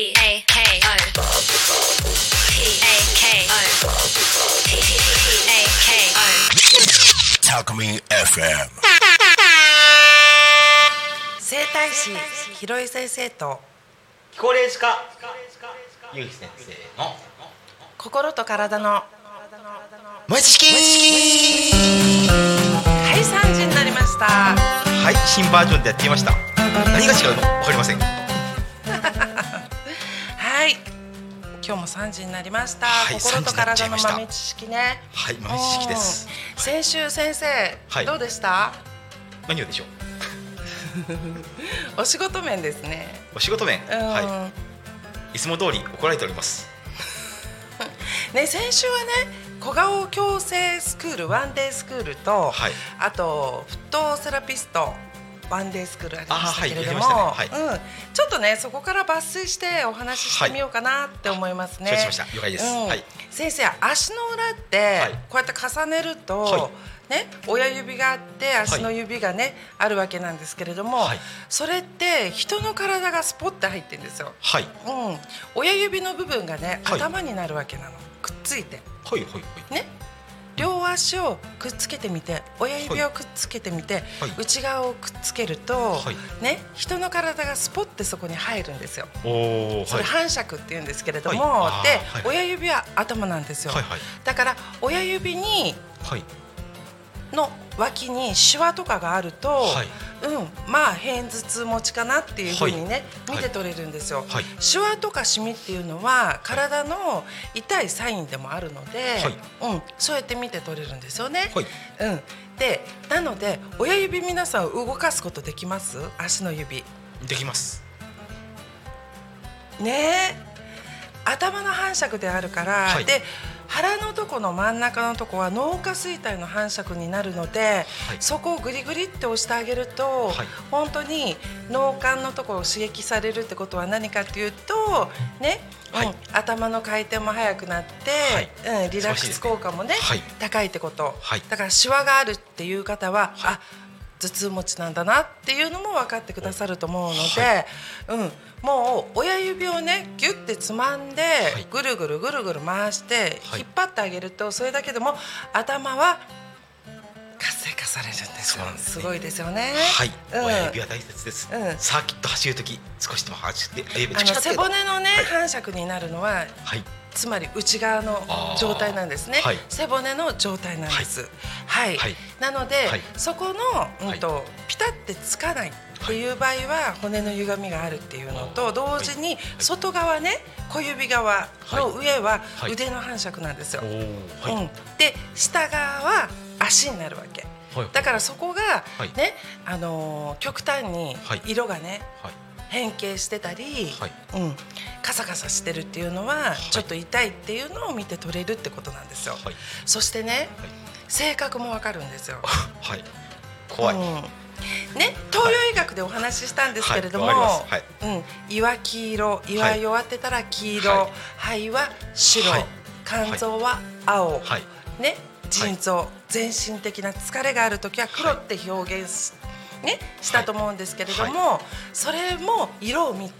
整体師広井先生と。高齢児科ゆうき先生の。心と体の。燃え尽き。はい3時になりました。はい新バージョンでやってみました。何が違うの？わかりません今日も3時になりました、はい心と3時になっちゃ体の豆知識ね。はい豆知識です。うん。先週先生、はい。どうでした？何をでしょう？お仕事面ですね。お仕事面？うん、はい。いつも通り怒られております。ね先週はね小顔矯正スクールワンデースクールと、はい。あとフットセラピストワンデースクールありましたけれども、あはいやりまうん、ちょっとねそこから抜粋してお話ししてみようかなって思いますね。承知しました。了解です。うん。はい。先生足の裏って、はい。こうやって重ねると、はね親指があって足の指がね、あるわけなんですけれども、はい。それって人の体がスポッて入ってるんですよ。はい。うん、親指の部分がね、はい。頭になるわけなの。くっついて。はいはいはい。ね両足をくっつけてみて親指をくっつけてみて、はい。内側をくっつけると、はい。ね人の体がスポッてそこに入るんですよ。それ反射区って言うんですけれども、はい。で、はい。親指は頭なんですよ、だから親指にはい。の脇にシワとかがあると、はいうん。まあ片頭痛持ちかなっていうふうにね、はい。見て取れるんですよ、はい。シワとかシミっていうのは体の痛いサインでもあるので、うん、そうやって見て取れるんですよね。はい。うん、でなので親指皆さん動かすことできます？足の指。できます。ね。え頭の反射区であるから、はい。で腹のとこの真ん中のとこは脳下垂体の反射区になるので、そこをグリグリって押してあげると、はい。本当に脳幹のところを刺激されるってことは何かっていうとね、はい。うん、頭の回転も速くなって、うん、リラックス効果もね、はい。高いってこと、はい。だからシワがあるっていう方は、あ頭痛持ちなんだなっていうのも分かってくださると思うので、うん、もう親指をねギュッてつまんで、い。ぐるぐるぐるぐる回してはい。引っ張ってあげるとそれだけでも頭は活性化されるんですよ。すね。ごいですよね。はい、うん。親指は大切です、うん。サーキット走るとき少しでも走ってあの背骨のね、はい。反射区になるのははいつまり内側の状態なんですね、はい。背骨の状態なんです。はい、はい。なので、はい。そこの、うんとピタってつかないっていう場合は骨の歪みがあるっていうのと同時に外側ね小指側の上ははい。腕の反射区なんですよ。うん、で下側は足になるわけ。はい。だからそこがはい。ね、あのー極端にはい。色がね、はい変形してたり、はい。うん、カサカサしてるっていうのは、ちょっと痛いっていうのを見て取れるってことなんですよ。はい。そしてね、性格もわかるんですよ。はい。怖い、うん。ね、東洋医学でお話ししたんですけれども、はい。わかうん、胃は黄色、胃は弱ってたら黄色、はい。肺は白、はい。肝臓は青、はい。ね、腎臓、全身的な疲れがある時は黒って表現し,、ね、したと思うんですけれども、それも色を見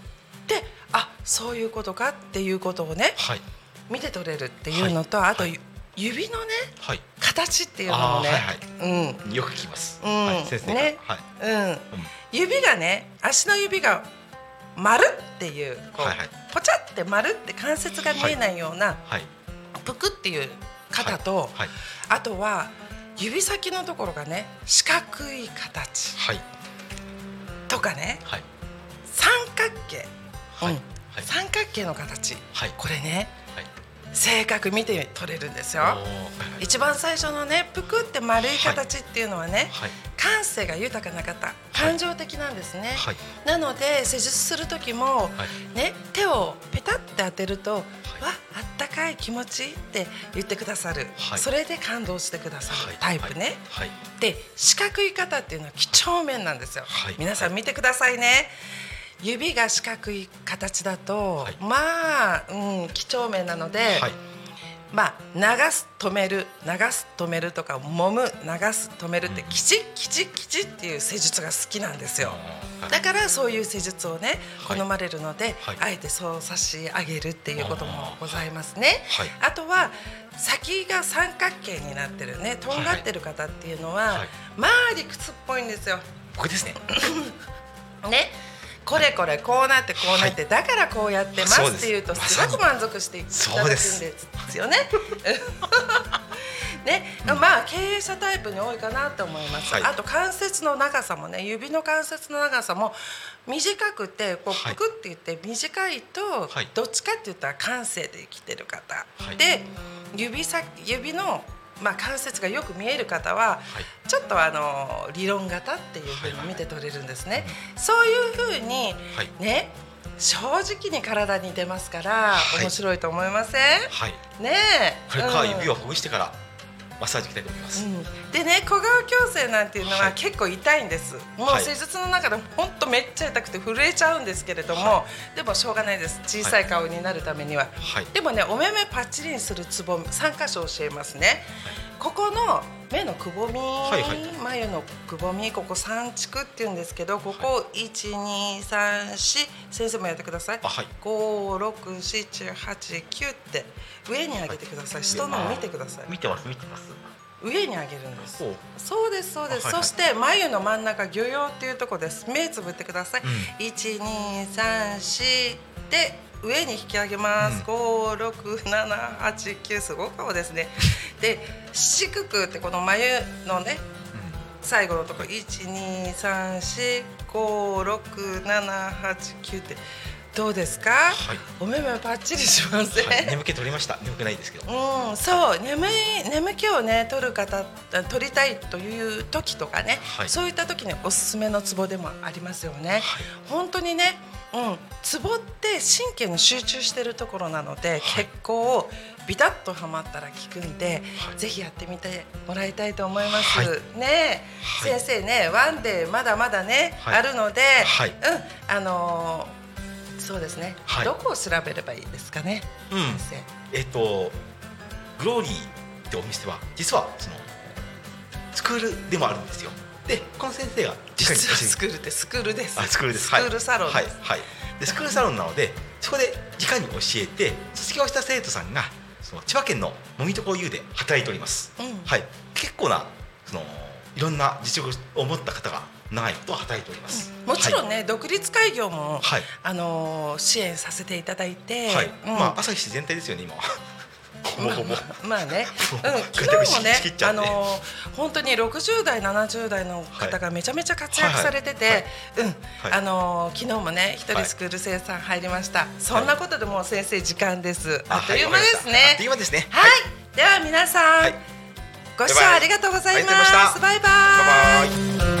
てあそういうことかっていうことをねはい。見て取れるっていうのと、あと、はい。指のねはい。形っていうのもね、うん。よく聞きます、うん。はい、先生がね。はい。うん、指がね足の指が丸っていうこう、はいはい。ポチャって丸って関節が見えないような、はい。ぷくっていう肩と、はい。あとは指先のところがね四角い形。はい。とかねはい。三角形、はい。うん。はい。三角形の形、はい。これねはい。正確見て取れるんですよ。一番最初のねぷくって丸い形っていうのはね、はい。感性が豊かな方感情的なんですね、はい。なので施術する時も、はい。ね、手をペタって当てると、ったかい気持ちいいって言ってくださる、はい。それで感動してくださる。タイプね、はい。で四角い方っていうのは几帳面なんですよ、はい。皆さん見てくださいね。指が四角い形だと、はい。まあ、うん、几帳面なので、はいまあ流す止める流す止めるとか揉む流す止めるってきちっきちっきちっっていう施術が好きなんですよ。はいだからそういう施術をね好はい。まれるので、はい。あえてそう差し上げるっていうこともございますね。はい。あとは先が三角形になってるねとんがってる方っていうのは、はい。まあ理屈っぽいんですよ。僕ですね。ねこれこれこうなってこうなって、だからこうやってますっていうとす。ごく満足していただくんですす。よね。ね、まあ経営者タイプに多いかなと思います。はい。あと関節の長さもね、指の関節の長さも短くてこうはい。ぷくって言って短いと、はい。どっちかって言ったら感性で生きてる方、はい。で指先指のまあ関節がよく見える方は、はい。ちょっとあの理論型っていうふうに見て取れるんですね。そういうふうにはい。ね、正直に体に出ますから、はい。面白いと思いません？はい。ねえ。これか指をほぐしてからマッサージ行きたいと思います、うん。でね小川矯正なんていうのははい。結構痛いんです、もうはい。施術の中で本当めっちゃ痛くて震えちゃうんですけれども、はでもしょうがないです。小さい顔になるためには、はい。でもねお目目パッチリにするツボ3箇所教えますね、ここの目のくぼみ、いはい。眉のくぼみここ三竹っていうんですけどここ1234先生もやってください。あはい。56789って上に上げてください。下の見てください。見てます見てます。上に上げるんです。そうですそうです、あはいはい。そして眉の真ん中魚葉っていうとこです。目つぶってください、うん。1234で上に引き上げます、五六七八九すごい顔ですね。で四角くってこの眉のね最後のとこ12345678ってどうですか、はい。お目目パッチリしません、はい、眠気取りました。眠くないですけど。うん、そう。眠い眠気をね取る方あ取りたいという時とかね、はい。そういった時におすすめのツボでもありますよね。本当にね、うん、ツボって神経の集中してるところなので、結構ビタッとはまったら効くんで、はい。ぜひやってみてもらいたいと思います。はい。ね、はい。先生ねワンデーまだまだね、はい。あるので、はい。うん。あのーそうですね、はい。どこを調べればいいですかね、うん。先えっとグローリーってお店は実はそのスクールでもあるんですよでこの先生が実はスクールってスクールです。あスクールです。スクールサロン。です。はいはい、でスクールサロンなのでそこで直に教えて卒業した生徒さんがその千葉県のもみとこ U で働いております、うん。はい。結構なそのいろんな実力を持った方が長いこと働いております、もちろんねね、独立開業も、はい。あのー支援させていただいて、はい、うん。まあ朝日市全体ですよね今まあね、う。ん。昨日もねあのー本当に60代、70代の方がめちゃめちゃ活躍されてて、はい。うん、はい。あのー昨日もね、一はい人スクール生さん入りました。そんなことでもう先生時間です。ああっという間ですね。はいあっという間ですね。はい、では皆さん、はい。ご視聴ありがとうございます。バイバイ。